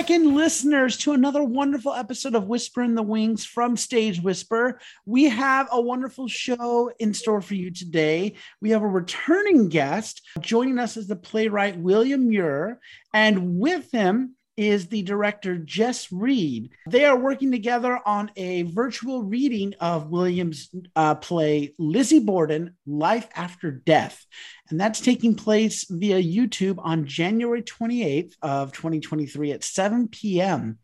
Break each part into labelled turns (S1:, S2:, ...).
S1: Back in, listeners, to another wonderful episode of Whisper in the Wings from Stage Whisper. We have a wonderful show in store for you today. We have a returning guest. Joining us is the playwright William Meurer, and with him is the director Jess Reed. They are working together on a virtual reading of Williams' uh, play Lizzie Borden Life After Death. And that's taking place via YouTube on January 28th of 2023 at 7 p.m.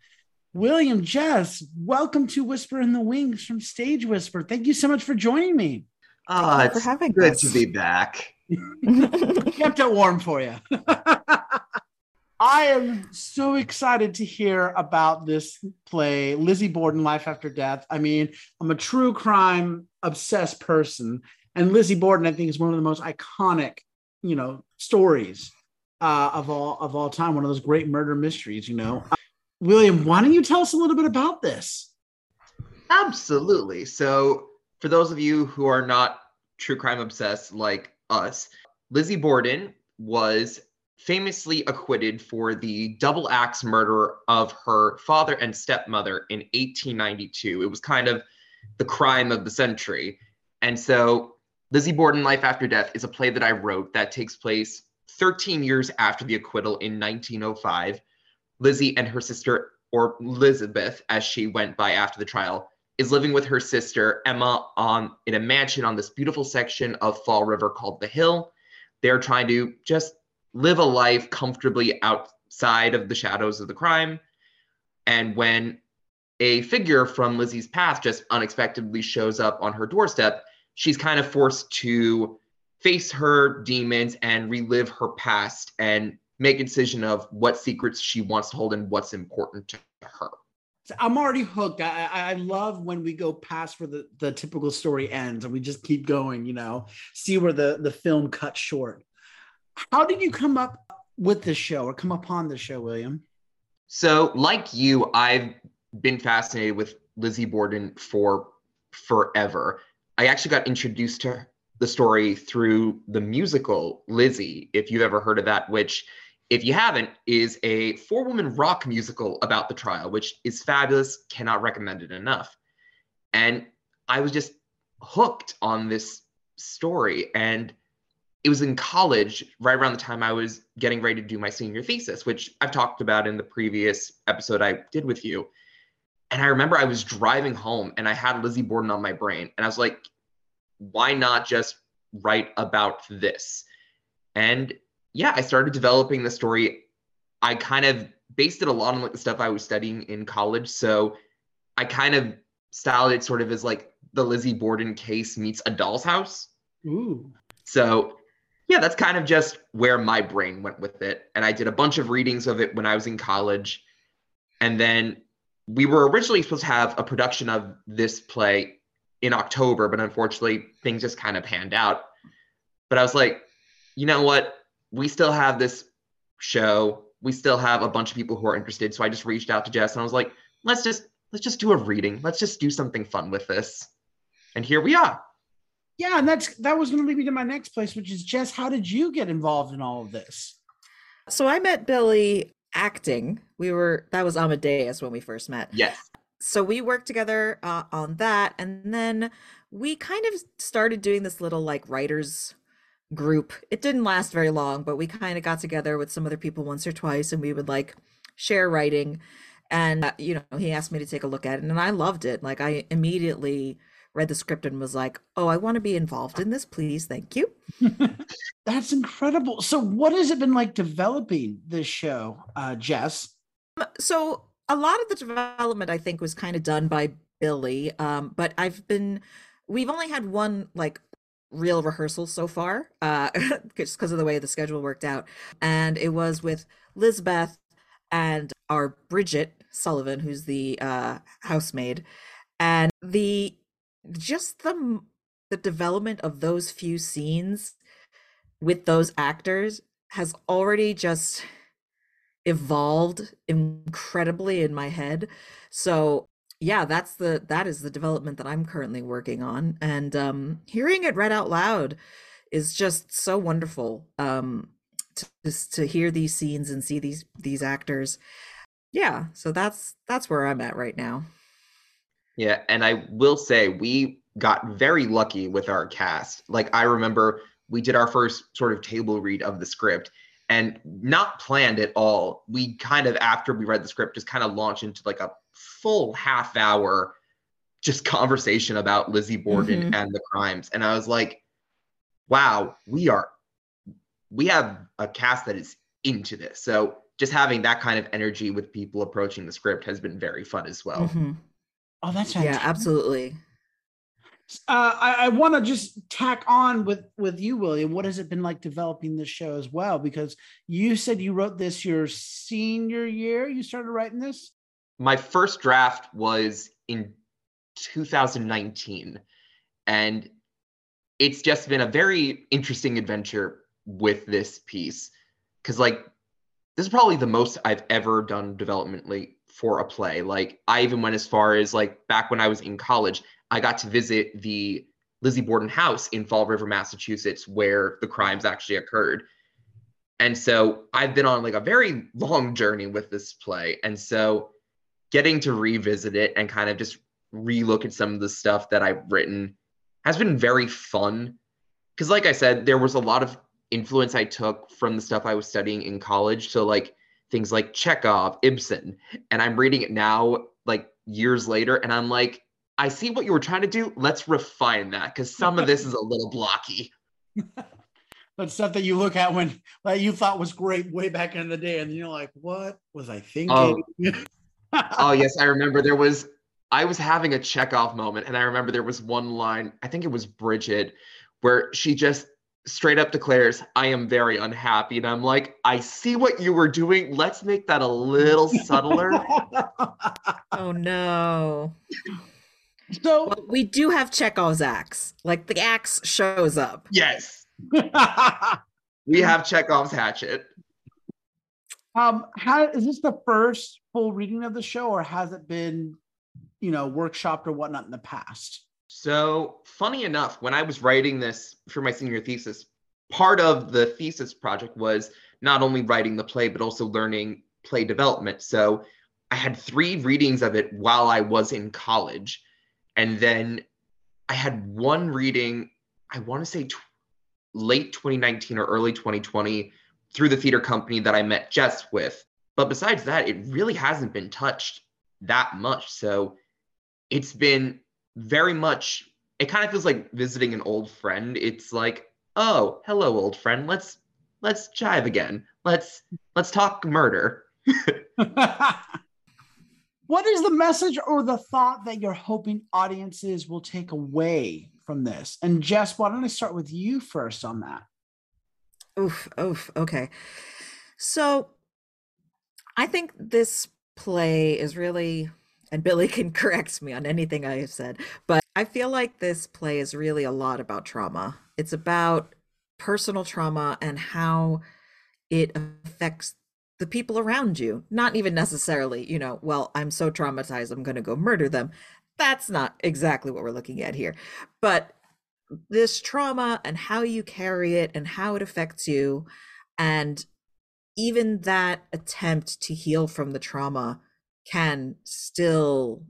S1: William, Jess, welcome to Whisper in the Wings from Stage Whisper. Thank you so much for joining me.
S2: Ah, uh, for having good us. to be back.
S1: Kept it warm for you. I am so excited to hear about this play, Lizzie Borden, Life After Death. I mean, I'm a true crime obsessed person, and Lizzie Borden, I think, is one of the most iconic, you know, stories uh, of all of all time. One of those great murder mysteries, you know. Uh, William, why don't you tell us a little bit about this?
S2: Absolutely. So, for those of you who are not true crime obsessed like us, Lizzie Borden was famously acquitted for the double axe murder of her father and stepmother in 1892. It was kind of the crime of the century. And so Lizzie Borden Life After Death is a play that I wrote that takes place 13 years after the acquittal in 1905. Lizzie and her sister, or Elizabeth, as she went by after the trial, is living with her sister Emma on in a mansion on this beautiful section of Fall River called the Hill. They're trying to just live a life comfortably outside of the shadows of the crime. And when a figure from Lizzie's past just unexpectedly shows up on her doorstep, she's kind of forced to face her demons and relive her past and make a decision of what secrets she wants to hold and what's important to her.
S1: I'm already hooked. I, I love when we go past where the, the typical story ends and we just keep going, you know, see where the, the film cuts short. How did you come up with this show or come upon the show, William?
S2: So, like you, I've been fascinated with Lizzie Borden for forever. I actually got introduced to the story through the musical Lizzie, if you've ever heard of that, which, if you haven't, is a four woman rock musical about the trial, which is fabulous. Cannot recommend it enough. And I was just hooked on this story. And it was in college, right around the time I was getting ready to do my senior thesis, which I've talked about in the previous episode I did with you. And I remember I was driving home and I had Lizzie Borden on my brain. And I was like, why not just write about this? And yeah, I started developing the story. I kind of based it a lot on like the stuff I was studying in college. So I kind of styled it sort of as like the Lizzie Borden case meets a doll's house.
S1: Ooh.
S2: So yeah, that's kind of just where my brain went with it. And I did a bunch of readings of it when I was in college. And then we were originally supposed to have a production of this play in October, but unfortunately, things just kind of panned out. But I was like, you know what? We still have this show. We still have a bunch of people who are interested. So I just reached out to Jess and I was like, let's just let's just do a reading. Let's just do something fun with this. And here we are.
S1: Yeah, and that's that was going to lead me to my next place, which is Jess. How did you get involved in all of this?
S3: So I met Billy acting. We were that was Amadeus when we first met.
S2: Yes.
S3: So we worked together uh, on that, and then we kind of started doing this little like writers group. It didn't last very long, but we kind of got together with some other people once or twice, and we would like share writing. And uh, you know, he asked me to take a look at it, and I loved it. Like I immediately read the script and was like, "Oh, I want to be involved in this, please, thank you."
S1: That's incredible. So, what has it been like developing this show, uh, Jess?
S3: So, a lot of the development I think was kind of done by Billy, um, but I've been. We've only had one like real rehearsal so far, uh, just because of the way the schedule worked out, and it was with Lizbeth and our Bridget Sullivan, who's the uh, housemaid, and the just the the development of those few scenes with those actors has already just evolved incredibly in my head. So yeah that's the that is the development that i'm currently working on and um hearing it read out loud is just so wonderful um to to hear these scenes and see these these actors. Yeah so that's that's where i'm at right now
S2: Yeah, and I will say we got very lucky with our cast. Like I remember we did our first sort of table read of the script and not planned at all. We kind of after we read the script just kind of launched into like a full half hour just conversation about Lizzie Borden
S3: Mhm.
S2: and the crimes. And I was like, wow, we are we have a cast that is into this. So just having that kind of energy with people approaching the script has been very fun as well.
S3: Mhm.
S1: Oh, that's
S3: yeah absolutely
S1: Uh, I, I want to just tack on with with you, William. What has it been like developing this show as well? Because you said you wrote this your senior year. You started writing this.
S2: my first draft was in 2019 and it's just been a very interesting adventure with this piece because like this is probably the most i've ever done developmentally for a play like i even went as far as like back when i was in college i got to visit the lizzie borden house in fall river massachusetts where the crimes actually occurred and so i've been on like a very long journey with this play and so getting to revisit it and kind of just relook at some of the stuff that I've written has been very fun. Because, like I said, there was a lot of influence I took from the stuff I was studying in college. So, like things like Chekhov, Ibsen, and I'm reading it now, like years later, and I'm like, I see what you were trying to do. Let's refine that because some of this is a little blocky.
S1: But stuff that you look at when like you thought was great way back in the day, and you're like, "What was I thinking?"
S2: Um, oh yes, I remember there was I was having a Chekhov moment, and I remember there was one line, I think it was Bridget, where she just straight up declares, I am very unhappy. And I'm like, I see what you were doing. Let's make that a little subtler.
S3: oh no
S1: so
S3: well we do have chekhov's axe like the axe shows up
S2: yes. We have Chekhov's hatchet.
S1: um how is this the first full reading of the show or has it been you know workshopped or whatnot in the past
S2: So, funny enough, when I was writing this for my senior thesis, part of the thesis project was not only writing the play, but also learning play development. So, I had three readings of it while I was in college. And then I had one reading, I want to say tw- late 2019 or early 2020 through the theater company that I met Jess with. But besides that, it really hasn't been touched that much. So, it's been very much it kind of feels like visiting an old friend. It's like oh hello old friend. Let's let's jive again. Let's let's talk murder.
S1: What is the message or the thought that you're hoping audiences will take away from this? And jess why don't i start with you first on that?
S3: Oof, oof. Okay. So I think this play is really, and Billy can correct me on anything I have said, but I feel like this play is really a lot about trauma. It's about personal trauma and how it affects the people around you. Not even necessarily, you know, well, I'm so traumatized, I'm going to go murder them. That's not exactly what we're looking at here. But this trauma and how you carry it and how it affects you and even that attempt to heal from the trauma can still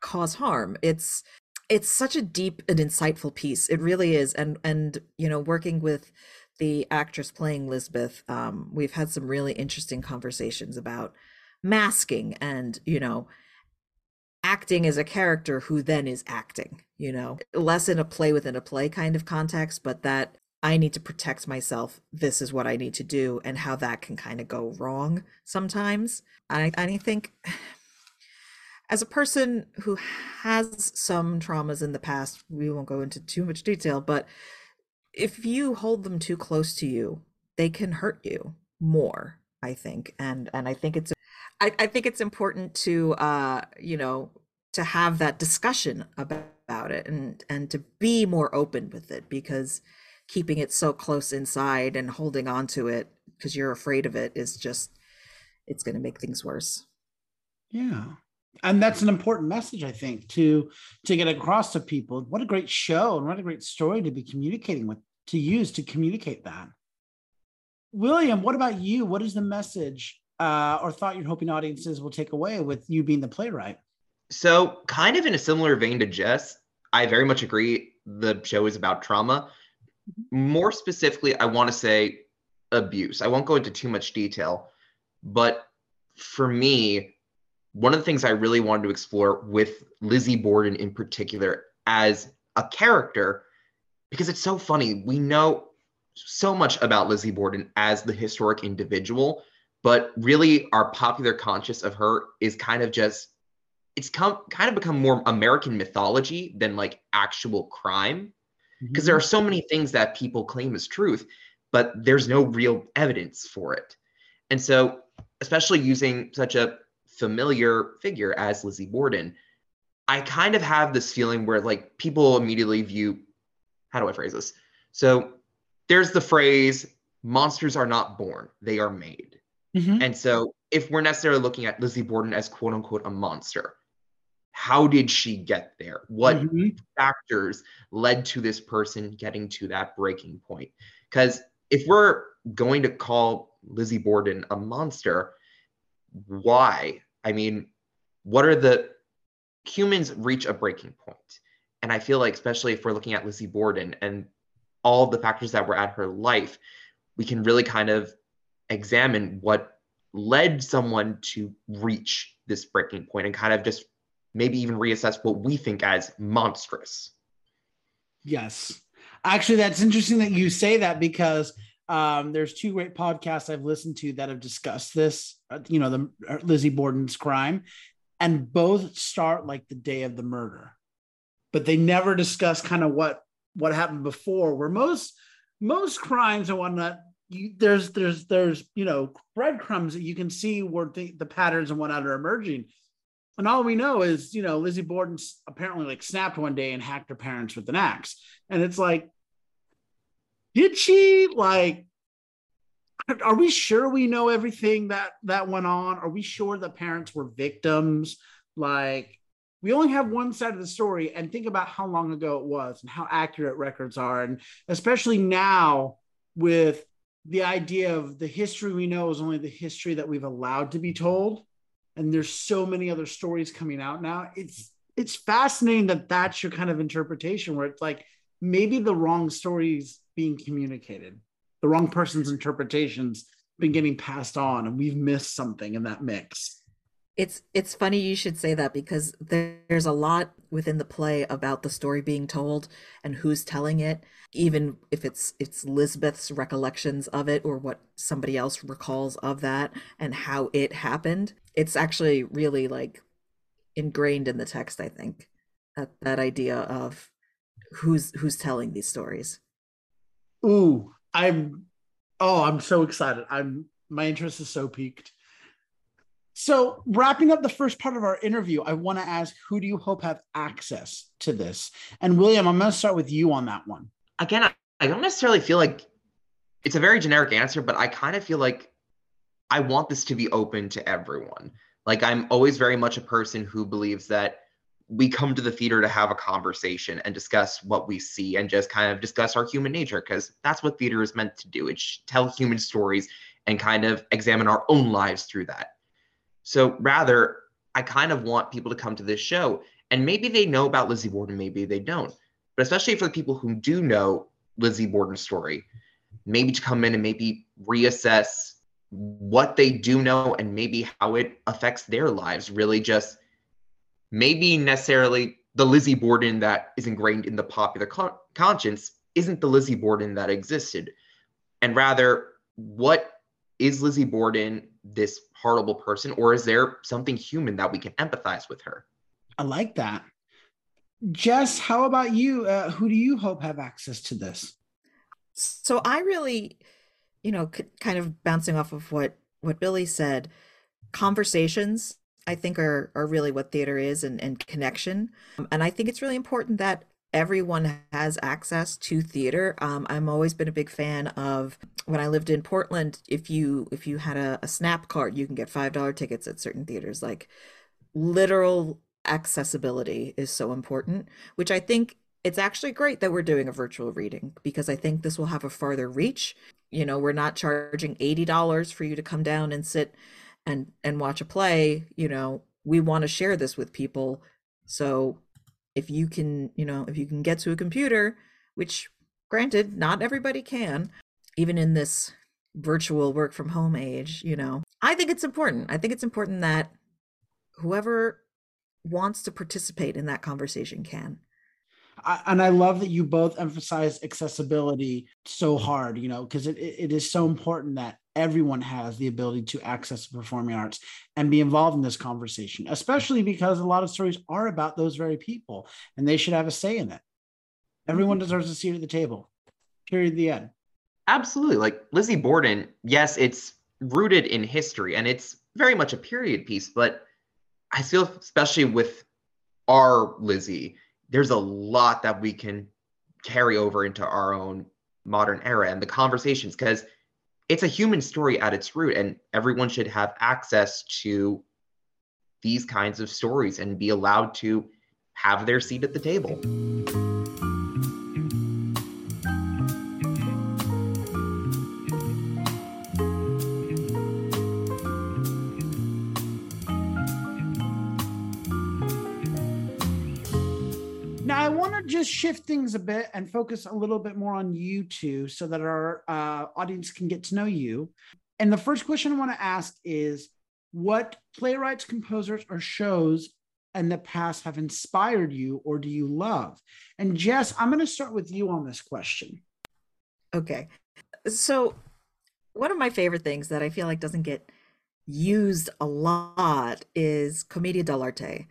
S3: cause harm. It's it's such a deep and insightful piece. It really is and and you know working with the actress playing Lizbeth um, we've had some really interesting conversations about masking and you know acting as a character who then is acting, you know, less in a play within a play kind of context, but that I need to protect myself. This is what I need to do, and how that can kind of go wrong sometimes. I, I think as a person who has some traumas in the past, we won't go into too much detail, but if you hold them too close to you, they can hurt you more, I think. And and I think it's I, I think it's important to uh you know to have that discussion about, about it and and to be more open with it because keeping it so close inside and holding on to it because you're afraid of it is just it's going to make things worse.
S1: Yeah. And that's an important message i think to to get across to people. What a great show and what a great story to be communicating with to use to communicate that. William what about you? What is the message uh, or thought you're hoping audiences will take away with you being the playwright?
S2: So, kind of in a similar vein to Jess, I very much agree the show is about trauma. More specifically, I want to say abuse. I won't go into too much detail, but for me, one of the things I really wanted to explore with Lizzie Borden in particular as a character, because it's so funny. We know so much about Lizzie Borden as the historic individual, but really our popular conscious of her is kind of just it's come kind of become more American mythology than like actual crime. Because mm-hmm. there are so many things that people claim as truth, but there's no real evidence for it. And so, especially using such a familiar figure as Lizzie Borden, I kind of have this feeling where like people immediately view how do I phrase this? So there's the phrase monsters are not born, they are made. Mm-hmm. And so if we're necessarily looking at Lizzie Borden as quote unquote a monster, how did she get there? What mm-hmm. factors led to this person getting to that breaking point? Because if we're going to call Lizzie Borden a monster, why? I mean, what are the humans reach a breaking point? And I feel like, especially if we're looking at Lizzie Borden and all the factors that were at her life, we can really kind of examine what led someone to reach this breaking point and kind of just maybe even reassess what we think as monstrous.
S1: Yes. Actually, that's interesting that you say that because um, there's two great podcasts I've listened to that have discussed this, uh, you know, the uh, Lizzie Borden's crime, and both start like the day of the murder, but they never discuss kind of what what happened before. Where most most crimes and whatnot, you, there's there's there's you know breadcrumbs that you can see where the, the patterns and whatnot are emerging. And all we know is, you know, Lizzie Borden apparently like snapped one day and hacked her parents with an axe. And it's like, did she like are we sure we know everything that that went on? Are we sure the parents were victims? Like we only have one side of the story and think about how long ago it was and how accurate records are and especially now with the idea of the history we know is only the history that we've allowed to be told and there's so many other stories coming out now it's it's fascinating that that's your kind of interpretation where it's like maybe the wrong stories being communicated the wrong person's interpretations been getting passed on and we've missed something in that mix
S3: it's it's funny you should say that because there's a lot within the play about the story being told and who's telling it even if it's it's Lizbeth's recollections of it or what somebody else recalls of that and how it happened. It's actually really like ingrained in the text i think that that idea of who's who's telling these stories.
S1: Ooh i'm oh i'm so excited. I'm my interest is so peaked so wrapping up the first part of our interview i want to ask who do you hope have access to this and william i'm going to start with you on that one
S2: again I, don't necessarily feel like it's a very generic answer but i kind of feel like I want this to be open to everyone. Like I'm always very much a person who believes that we come to the theater to have a conversation and discuss what we see and just kind of discuss our human nature because that's what theater is meant to do. It's tell human stories and kind of examine our own lives through that. So rather, I kind of want people to come to this show and maybe they know about Lizzie Borden, maybe they don't. But especially for the people who do know Lizzie Borden's story, maybe to come in and maybe reassess what they do know and maybe how it affects their lives really just maybe necessarily the Lizzie Borden that is ingrained in the popular con- conscience isn't the Lizzie Borden that existed and rather what is Lizzie Borden this horrible person or is there something human that we can empathize with her?
S1: I like that. Jess how about you? Uh, who do you hope have access to this?
S3: So I really you know, c- kind of bouncing off of what what Billy said, conversations I think are are really what theater is and, and connection. Um, and I think it's really important that everyone has access to theater. Um, I'm always been a big fan of when I lived in Portland. If you if you had a, a Snap card, you can get five dollar tickets at certain theaters. Like literal accessibility is so important, which I think it's actually great that we're doing a virtual reading because I think this will have a farther reach you know we're not charging $80 for you to come down and sit and and watch a play you know we want to share this with people so if you can you know if you can get to a computer which granted not everybody can even in this virtual work from home age you know i think it's important. I think it's important that whoever wants to participate in that conversation can.
S1: I, and I love that you both emphasize accessibility so hard, you know, because it, it is so important that everyone has the ability to access the performing arts and be involved in this conversation, especially because a lot of stories are about those very people and they should have a say in it. Everyone mm-hmm. deserves a seat at the table. Period. The end.
S2: Absolutely. Like Lizzie Borden, yes, it's rooted in history and it's very much a period piece, but I feel, especially with our Lizzie, there's a lot that we can carry over into our own modern era and the conversations because it's a human story at its root and everyone should have access to these kinds of stories and be allowed to have their seat at the table.
S1: Shift things a bit and focus a little bit more on you two so that our uh, audience can get to know you. And the first question I want to ask is what playwrights, composers, or shows in the past have inspired you or do you love? And Jess, I'm going to start with you on this question.
S3: Okay. So, one of my favorite things that I feel like doesn't get used a lot is Commedia dell'arte.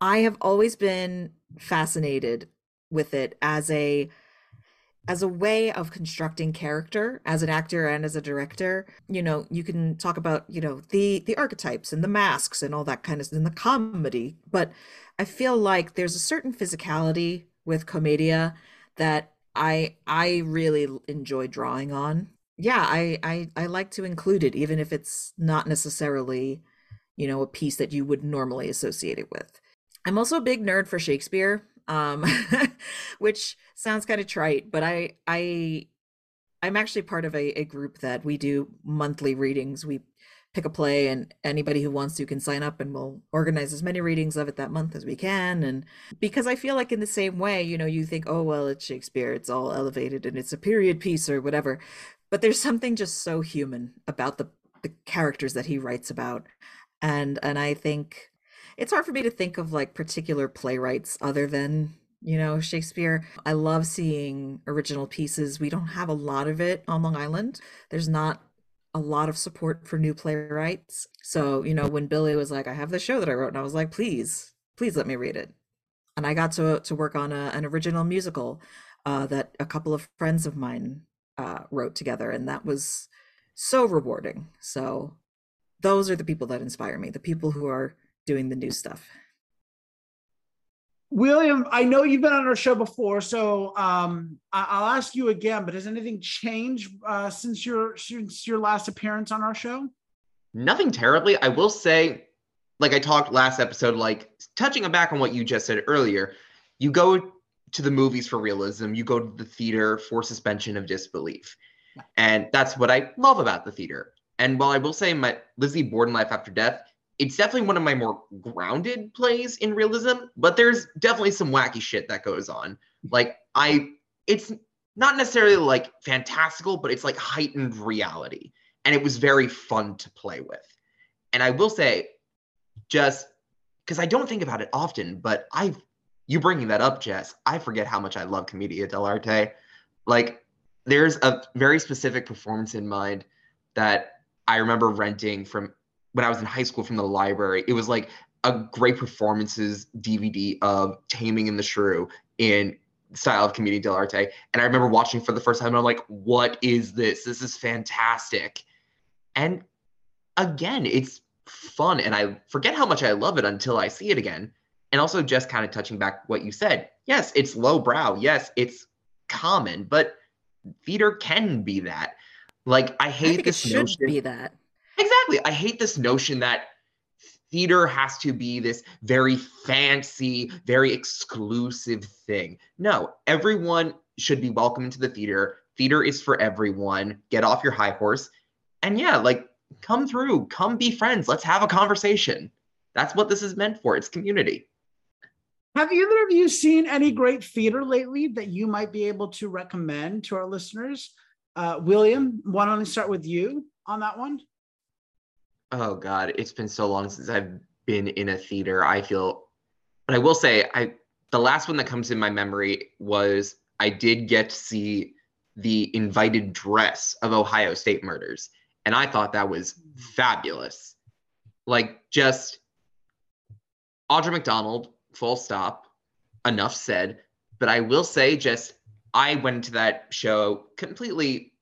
S3: I have always been fascinated with it as a as a way of constructing character as an actor and as a director. You know you can talk about you know the the archetypes and the masks and all that kind of in the comedy but i feel like there's a certain physicality with commedia that i i really enjoy drawing on. Yeah I, I i like to include it even if it's not necessarily you know a piece that you would normally associate it with. I'm also a big nerd for shakespeare um, which sounds kind of trite, but I I I'm actually part of a, a group that we do monthly readings. We pick a play and anybody who wants to can sign up and we'll organize as many readings of it that month as we can and because i feel like in the same way you know you think oh well it's shakespeare it's all elevated and it's a period piece or whatever but there's something just so human about the the characters that he writes about and and i think it's hard for me to think of like particular playwrights other than you know shakespeare. I love seeing original pieces. We don't have a lot of it on long island. There's not a lot of support for new playwrights. So you know when billy was like i have this show that i wrote and i was like please please let me read it. And i got to to work on a, an original musical uh, that a couple of friends of mine uh, wrote together and that was so rewarding. So those are the people that inspire me the people who are doing the new stuff.
S1: William, I know you've been on our show before, so um, I- will ask you again. But has anything changed uh, since your since your last appearance on our show?
S2: Nothing terribly. I will say, like I talked last episode, like touching back on what you just said earlier. You go to the movies for realism. You go to the theater for suspension of disbelief, and that's what I love about the theater. And while I will say my Lizzie Borden Life After Death it's definitely one of my more grounded plays in realism, but there's definitely some wacky shit that goes on. Like I it's not necessarily like fantastical, but it's like heightened reality. And it was very fun to play with. And I will say, just because I don't think about it often, but I you bringing that up, Jess, I forget how much I love Commedia dell'arte. Like there's a very specific performance in mind that I remember renting from when I was in high school from the library. It was like a great performances DVD of Taming in the Shrew in style of Commedia dell'arte. And I remember watching for the first time and I'm like, what is this? This is fantastic. And again, it's fun. And I forget how much I love it until I see it again. And also just kind of touching back what you said. Yes, it's lowbrow. Yes, it's common, but theater can be that. Like I hate
S3: I
S2: this
S3: it should notion. be that.
S2: Exactly. I hate this notion that theater has to be this very fancy, very exclusive thing. No, everyone should be welcome into the theater. Theater is for everyone. Get off your high horse. And yeah, like come through, come be friends. Let's have a conversation. That's what this is meant for. It's community.
S1: Have either of you seen any great theater lately that you might be able to recommend to our listeners? Uh, William, why don't I start with you on that one?
S2: Oh God, it's been so long since I've been in a theater. I feel, but I will say, I the last one that comes in my memory was I did get to see the invited dress of Ohio State Murders, and I thought that was fabulous. Like just Audra McDonald, full stop. Enough said. But I will say, just I went to that show completely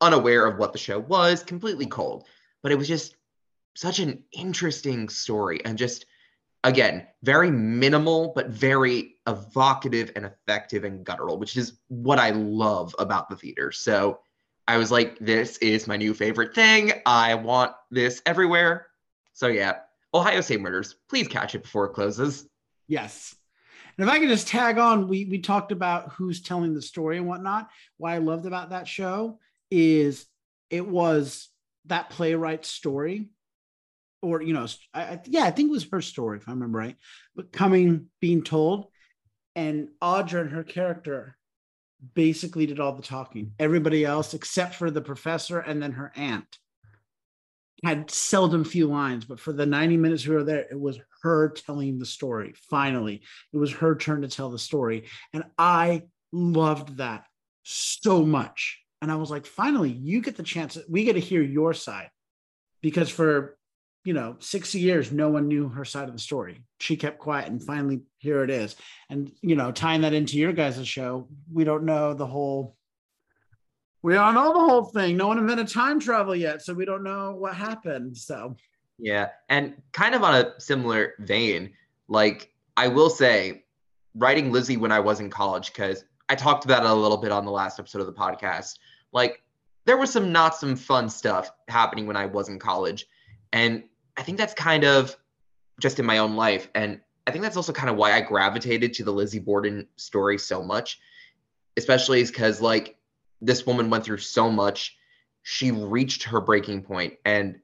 S2: unaware of what the show was, completely cold. But it was just such an interesting story and just again very minimal but very evocative and effective and guttural which is what i love about the theater. So i was like this is my new favorite thing. I want this everywhere. So yeah ohio state murders. Please catch it before it closes.
S1: Yes. And if I could just tag on, we we talked about who's telling the story and whatnot. What I loved about that show is it was that playwright's story, or you know, I, yeah, I think it was her story if I remember right, but coming being told, and Audra and her character basically did all the talking. Everybody else, except for the professor and then her aunt, had seldom few lines, but for the 90 minutes we were there, it was her telling the story. Finally, it was her turn to tell the story. And I loved that so much. And I was like, finally, you get the chance, we get to hear your side. Because for, you know, 60 years, no one knew her side of the story. She kept quiet, and finally, here it is. And, you know, tying that into your guys' show, we don't know the whole we don't know the whole thing. No one invented time travel yet, so we don't know what happened. So
S2: yeah, and kind of on a similar vein, like I will say, writing Lizzie when I was in college, because I talked about it a little bit on the last episode of the podcast. Like there was some not some fun stuff happening when I was in college, and I think that's kind of just in my own life, and I think that's also kind of why I gravitated to the Lizzie Borden story so much, especially because like this woman went through so much. She reached her breaking. And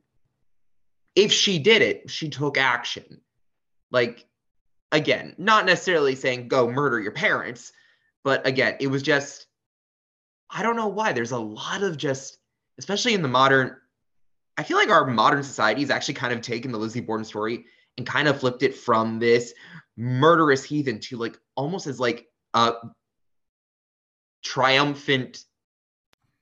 S2: if she did it, she took action. Like, again, not necessarily saying go murder your parents, but again, it was just, I don't know why. There's a lot of just, especially in the modern, I feel like our modern society has actually kind of taken the Lizzie Borden story and kind of flipped it from this murderous heathen to like almost as like a triumphant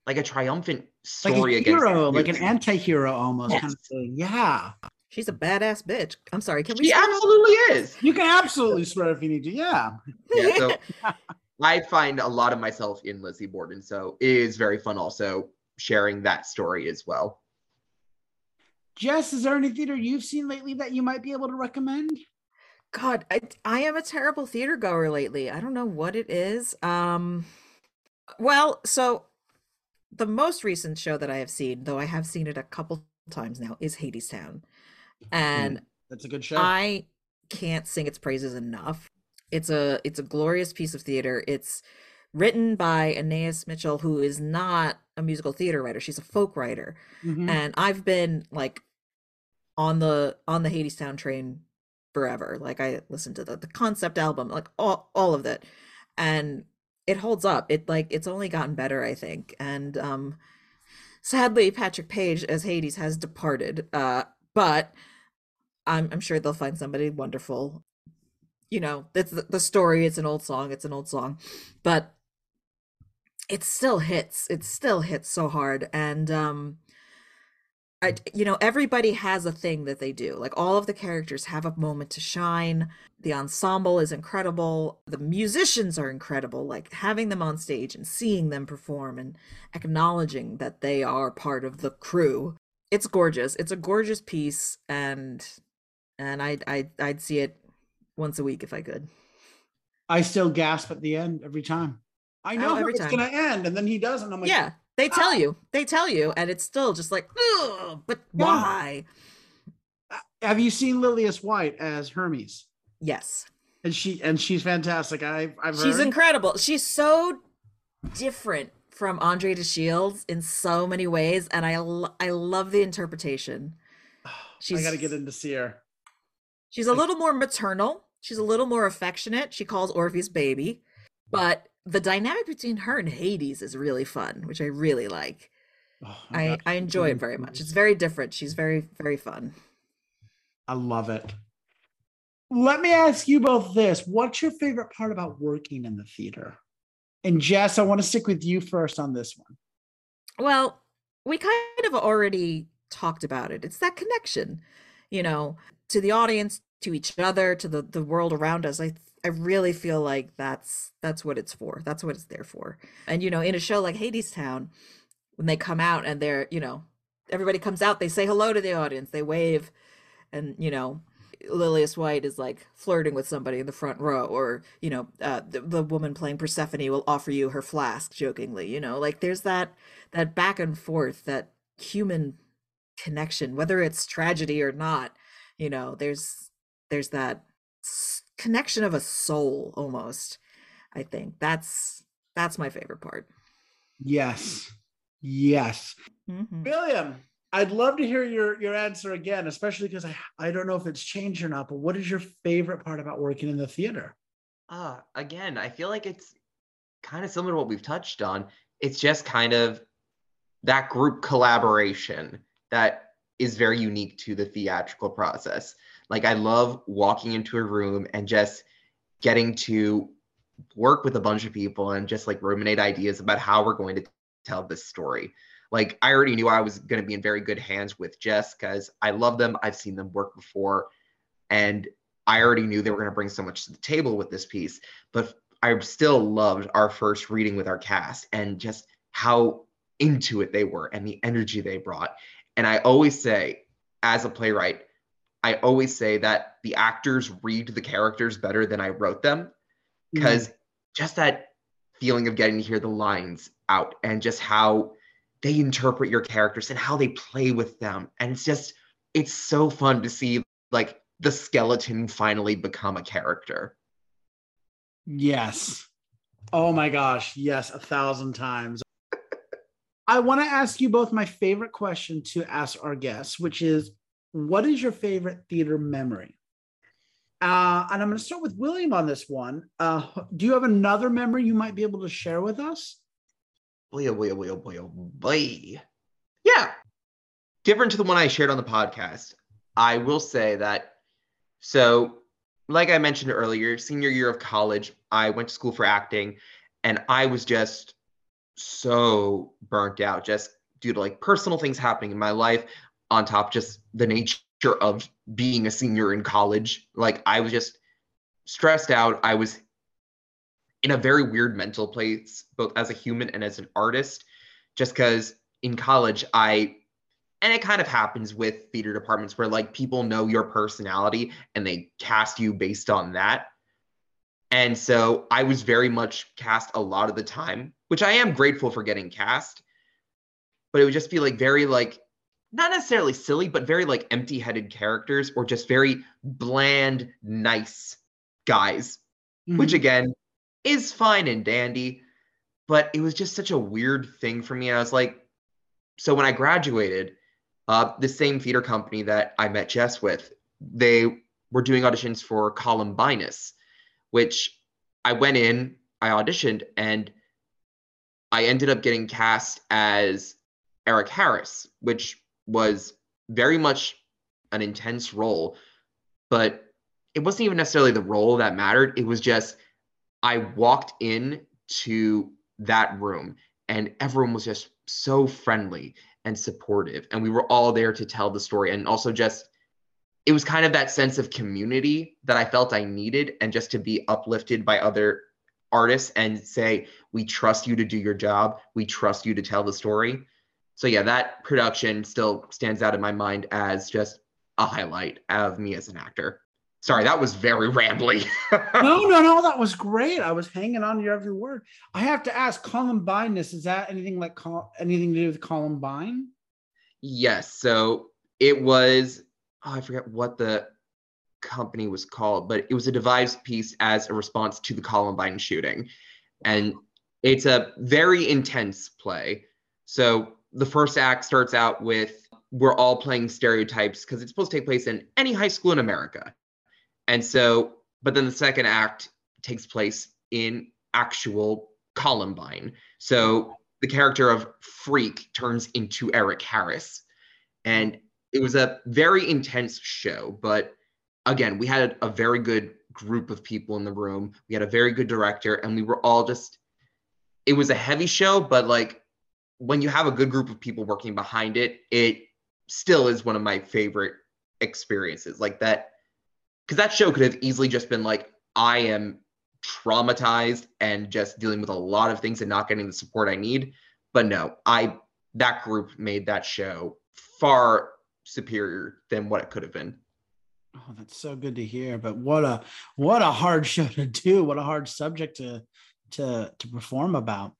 S2: like a triumphant story
S1: like a hero, like an anti-hero almost yes. kind of thing. Yeah.
S3: She's a badass bitch. I'm sorry. Can we?
S2: She absolutely is.
S1: You can absolutely swear if you need to. Yeah.
S2: Yeah. So I find a lot of myself in Lizzie Borden, so it is very fun. Also sharing that story as well.
S1: Jess, is there any theater you've seen lately that you might be able to recommend?
S3: God, I, I am a terrible theater goer lately. I don't know what it is. Um, well, so the most recent show that I have seen, though I have seen it a couple times now, is Hadestown. And
S1: that's a good show.
S3: I can't sing its praises enough. It's a it's a glorious piece of theater. It's written by Anais Mitchell, who is not a musical theater writer. She's a folk writer. Mm-hmm. And I've been like on the on the Hades Hadestown train forever. Like I listened to the, the concept album, like all all of that. And it holds up. It like it's only gotten better, I think. And um sadly Patrick Page as Hades has departed. Uh but I'm I'm sure they'll find somebody wonderful. You know, it's the, story, it's an old song, it's an old song. But it still hits. It still hits so hard and um I, you know everybody has a thing that they do like all of the characters have a moment to shine the ensemble is incredible the musicians are incredible like having them on stage and seeing them perform and acknowledging that they are part of the crew it's gorgeous it's a gorgeous piece and and i i i'd see it once a week if i could
S1: i still gasp at the end every time i know oh, it's time. gonna end and then he doesn't i'm like
S3: yeah they tell ah. you. They tell you, and it's still just like, but why?
S1: Uh, have you seen Lillias White as Hermes?
S3: Yes.
S1: And she and she's fantastic. I I've
S3: She's
S1: heard.
S3: incredible. She's so different from Andre de Shields in so many ways, and I lo- I love the interpretation.
S1: She's, I got to get in to see her.
S3: She's a little more maternal. She's a little more affectionate. She calls Orpheus baby, but the dynamic between her and Hades is really fun, which I really like. Oh, I, I enjoy it very much. It's very different. She's very, very fun.
S1: I love it. Let me ask you both this. What's your favorite part about working in the theater? And Jess, I want to stick with you first on this one.
S3: Well, we kind of already talked about it. It's that connection, you know, to the audience, to each other, to the the world around us. I I really feel like that's that's what it's for. That's what it's there for. And you know, in a show like Hadestown, when they come out and they're, you know, everybody comes out, they say hello to the audience, they wave, and you know, Lillias White is like flirting with somebody in the front row, or you know, uh, the, the woman playing Persephone will offer you her flask jokingly. You know, like there's that that back and forth, that human connection, whether it's tragedy or not. You know, there's there's that connection of a soul almost. I think that's that's my favorite part.
S1: Yes, yes, mm-hmm. William. I'd love to hear your your answer again, especially because I I don't know if it's changed or not. But what is your favorite part about working in the theater?
S2: Uh, again, I feel like it's kind of similar to what we've touched on. It's just kind of that group collaboration that is very unique to the theatrical process. Like I love walking into a room and just getting to work with a bunch of people and just like ruminate ideas about how we're going to tell this story like I already knew I was going to be in very good hands with Jess because I love them. I've seen them work before, and I already knew they were going to bring so much to the table with this piece. But I still loved our first reading with our cast and just how into it they were and the energy they brought. And I always say, as a playwright, I always say that the actors read the characters better than I wrote them because mm-hmm. just that feeling of getting to hear the lines out and just how they interpret your characters and how they play with them. And it's just, it's so fun to see like the skeleton finally become a character.
S1: Yes. Oh my gosh. Yes, a thousand times. I want to ask you both my favorite question to ask our guests, which is what is your favorite theater memory? Uh, and I'm going to start with William on this one. Uh, do you have another memory you might be able to share with us?
S2: boy, oh boy, oh boy, oh boy, oh boy. Yeah. Different to the one I shared on the podcast. I will say that, so like I mentioned earlier, senior year of college, I went to school for acting and I was just so burnt out just due to like personal things happening in my life on top just the nature of being a senior in college like i was just stressed out i was in a very weird mental place, both as a human and as an artist, just because in college, I, and it kind of happens with theater departments where like people know your personality and they cast you based on that. And so I was very much cast a lot of the time, which I am grateful for getting cast. But it would just be like very like not necessarily silly, but very like empty-headed characters or just very bland, nice guys. Mm-hmm. Which again, is fine and dandy, but it was just such a weird thing for me. I was like, so when I graduated, uh, the same theater company that I met Jess with, they were doing auditions for Columbinus, which I went in, I auditioned, and I ended up getting cast as Eric Harris, which was very much an intense role, but it wasn't even necessarily the role that mattered. It was just I walked in to that room and everyone was just so friendly and supportive. And we were all there to tell the story and also just it was kind of that sense of community that I felt I needed and just to be uplifted by other artists and say we trust you to do your job. We trust you to tell the story so yeah that production still stands out in my mind as just a highlight of me as an actor Sorry, that was very rambly.
S1: no, no, no, that was great. I was hanging on to your every word. I have to ask, Columbinus is that anything like anything to do with Columbine?
S2: Yes. So it was. Oh, I forget what the company was called, but it was a devised piece as a response to the Columbine shooting, and It's a very intense play. So the first act starts out with we're all playing stereotypes because it's supposed to take place in any high school in America. And so, but then the second act takes place in actual Columbine. So the character of Freak turns into Eric Harris. And it was a very intense show, but again, we had a very good group of people in the room. We had a very good director, and we were all just, it was a heavy show, but like when you have a good group of people working behind it, it still is one of my favorite experiences. Like that, because that show could have easily just been like, I am traumatized and just dealing with a lot of things and not getting the support I need. But no, I that group made that show far superior than what it could have been.
S1: Oh, that's so good to hear. But what a what a hard show to do. What a hard subject to to to perform about.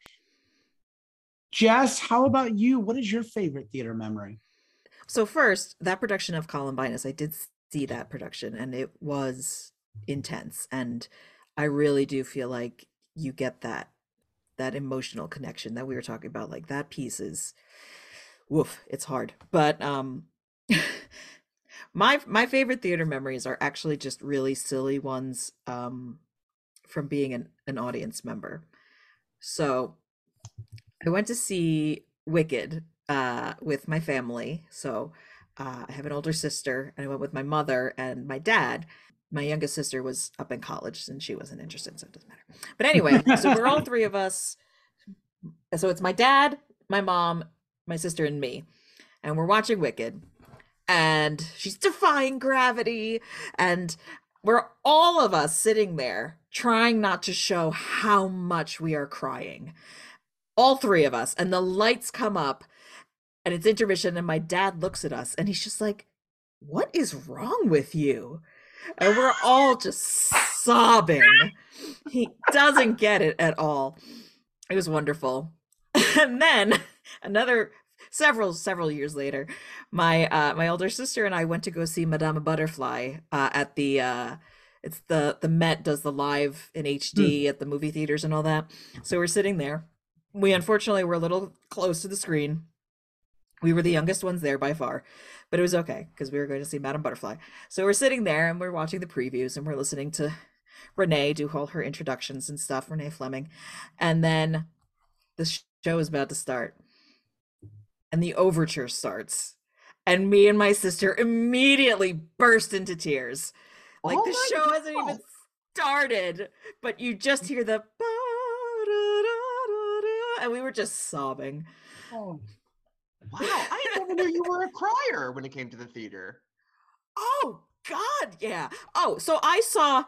S1: Jess, how about you? What is your favorite theater memory?
S3: So first, that production of Columbinus, I did see that production and it was intense and I really do feel like you get that that emotional connection that we were talking about like that piece is woof, it's hard. But um my my favorite theater memories are actually just really silly ones um from being an, an audience member. So I went to see Wicked uh, with my family. So uh, I have an older sister, and I went with my mother and my dad. My youngest sister was up in college, and she wasn't interested, so it doesn't matter. But anyway, so we're all three of us. So it's my dad, my mom, my sister, and me, and we're watching Wicked. And she's defying gravity, and we're all of us sitting there trying not to show how much we are crying all three of us and the lights come up and it's intermission and my dad looks at us and he's just like what is wrong with you? And we're all just sobbing. He doesn't get it at all. It was wonderful. And then another several several years later my uh my older sister and i went to go see madame butterfly uh at the uh it's the the met does the live in hd mm. at the movie theaters and all that. So we're sitting there we unfortunately were a little close to the screen we were the youngest ones there by far, but it was okay because we were going to see Madame Butterfly. So we're sitting there and we're watching the previews and we're listening to Renee do all her introductions and stuff, Renee Fleming. And then the show is about to start and the overture starts. And me and my sister immediately burst into tears. Like oh the show God. hasn't even started, but you just hear the and we were just sobbing.
S2: Oh. Wow, I never knew you were a crier when it came to the theater.
S3: Oh God, yeah. Oh, so I saw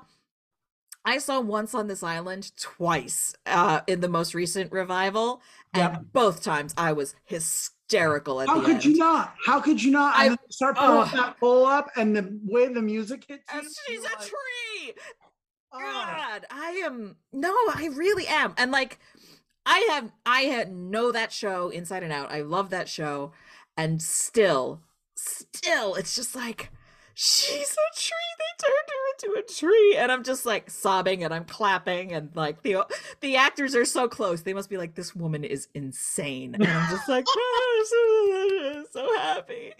S3: I saw Once on This Island twice uh, in the most recent revival, and yep. both times I was hysterical at
S1: How could you not? How could you not? I, start pulling that bowl up, and the way the music hits
S3: you. She's a like, tree. Oh. God, I am. No, I really am, and like I have I had know that show inside and out. I love that show, and still, still, it's just like she's a tree. They turned her into a tree, and I'm just like sobbing and I'm clapping and like the the actors are so close. They must be like, this woman is insane, and I'm just like, oh, so, so happy.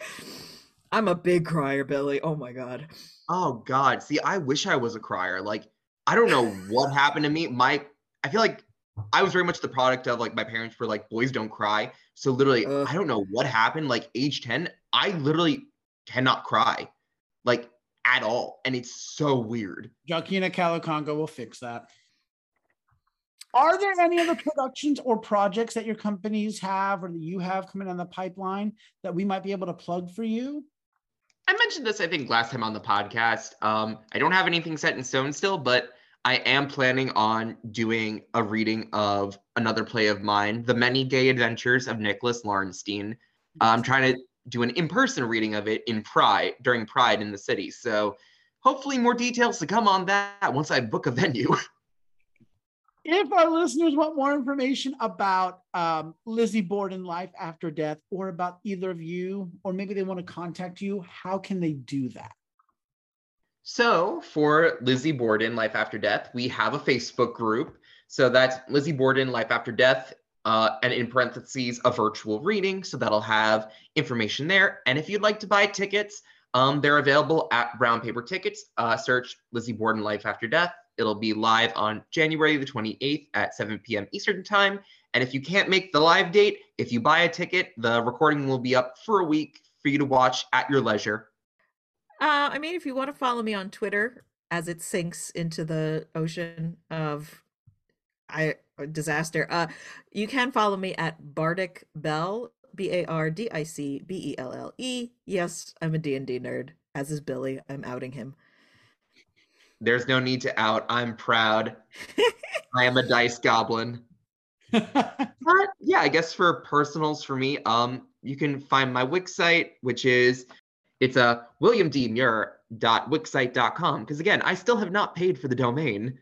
S3: I'm a big crier, Billy. Oh my god.
S2: Oh god. See, I wish I was a crier. Like, I don't know what happened to me. My I feel like I was very much the product of like my parents were like, boys don't cry. So literally, uh, I don't know what happened. Like age 10, I literally cannot cry like at all. And it's so weird.
S1: Joaquina Kalukango will fix that. Are there any other productions or projects that your companies have or that you have coming on the pipeline that we might be able to plug for you?
S2: I mentioned this, I think, last time on the podcast. Um, I don't have anything set in stone still, but I am planning on doing a reading of another play of mine, The Many Gay Adventures of Nicholas Larenstein. I'm trying to do an in-person reading of it in Pride during Pride in the city. So hopefully more details to come on that once I book a venue.
S1: if our listeners want more information about um, Lizzie Borden Life After Death or about either of you, or maybe they want to contact you, how can they do that?
S2: So for Lizzie Borden, Life After Death, we have a Facebook group. So that's Lizzie Borden, Life After Death, uh, and in parentheses, a virtual reading. So that'll have information there. And if you'd like to buy tickets, um, they're available at Brown Paper Tickets. Uh, search Lizzie Borden, Life After Death. It'll be live on January the 28th at 7 p.m. Eastern Time. And if you can't make the live date, if you buy a ticket, the recording will be up for a week for you to watch at your leisure.
S3: Uh, I mean, if you want to follow me on Twitter as it sinks into the ocean of I disaster, uh, you can follow me at Bardic Belle, B A R D I C B E L L E. Yes, I'm a D&D nerd, as is Billy. I'm outing him.
S2: There's no need to out. I'm proud. I am a dice goblin. but yeah, I guess for personals for me, um, you can find my Wix site, which is it's a williamdmeurer.wixsite.com. Because again, I still have not paid for the domain.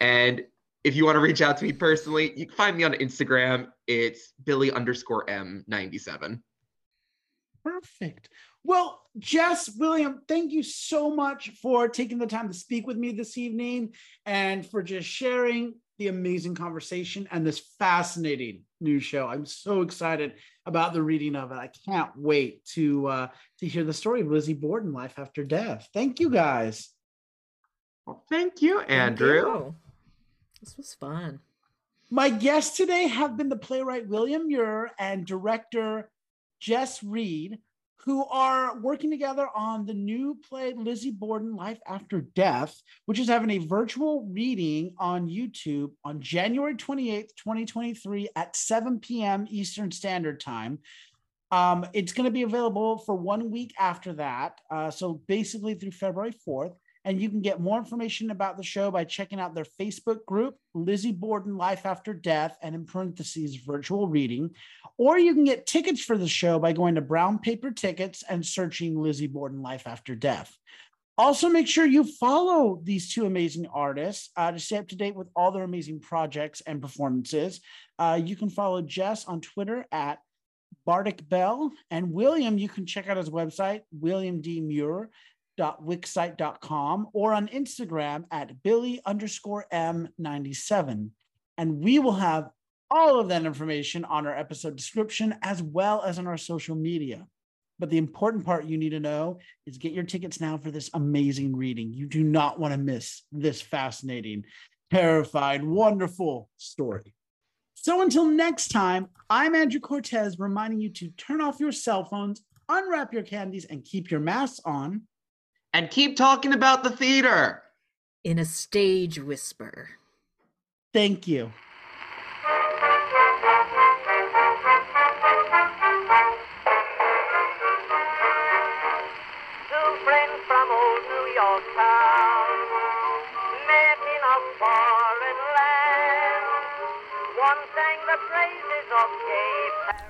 S2: And if you want to reach out to me personally, you can find me on Instagram. It's Billy underscore M97.
S1: Perfect. Well, Jess, William, thank you so much for taking the time to speak with me this evening and for just sharing the amazing conversation and this fascinating new show. I'm so excited about the reading of it. I can't wait to uh, to hear the story of Lizzie Borden, Life After Death. Thank you guys.
S2: Well, thank you, Andrew.
S3: Thank you. This was fun.
S1: My guests today have been the playwright William Meurer and director Jess Reed who are working together on the new play Lizzie Borden Life After Death, which is having a virtual reading on YouTube on January 28th, 2023 at 7 p.m. Eastern Standard Time. Um, it's going to be available for one week after that. Uh, so basically through February 4th. And you can get more information about the show by checking out their Facebook group, Lizzie Borden Life After Death, and in parentheses, virtual reading. Or you can get tickets for the show by going to Brown Paper Tickets and searching Lizzie Borden Life After Death. Also, make sure you follow these two amazing artists uh, to stay up to date with all their amazing projects and performances. Uh, you can follow Jess on Twitter at Bardic Belle, and William, you can check out his website, William D. Meurer wixsite.com or on Instagram at Billy underscore M97. And we will have all of that information on our episode description as well as on our social media. But the important part you need to know is get your tickets now for this amazing reading. You do not want to miss this fascinating, terrified, wonderful story. So until next time, I'm Andrew Cortez reminding you to turn off your cell phones, unwrap your candies, and keep your masks on
S2: and keep talking about the theater
S3: in a stage whisper.
S1: Thank you.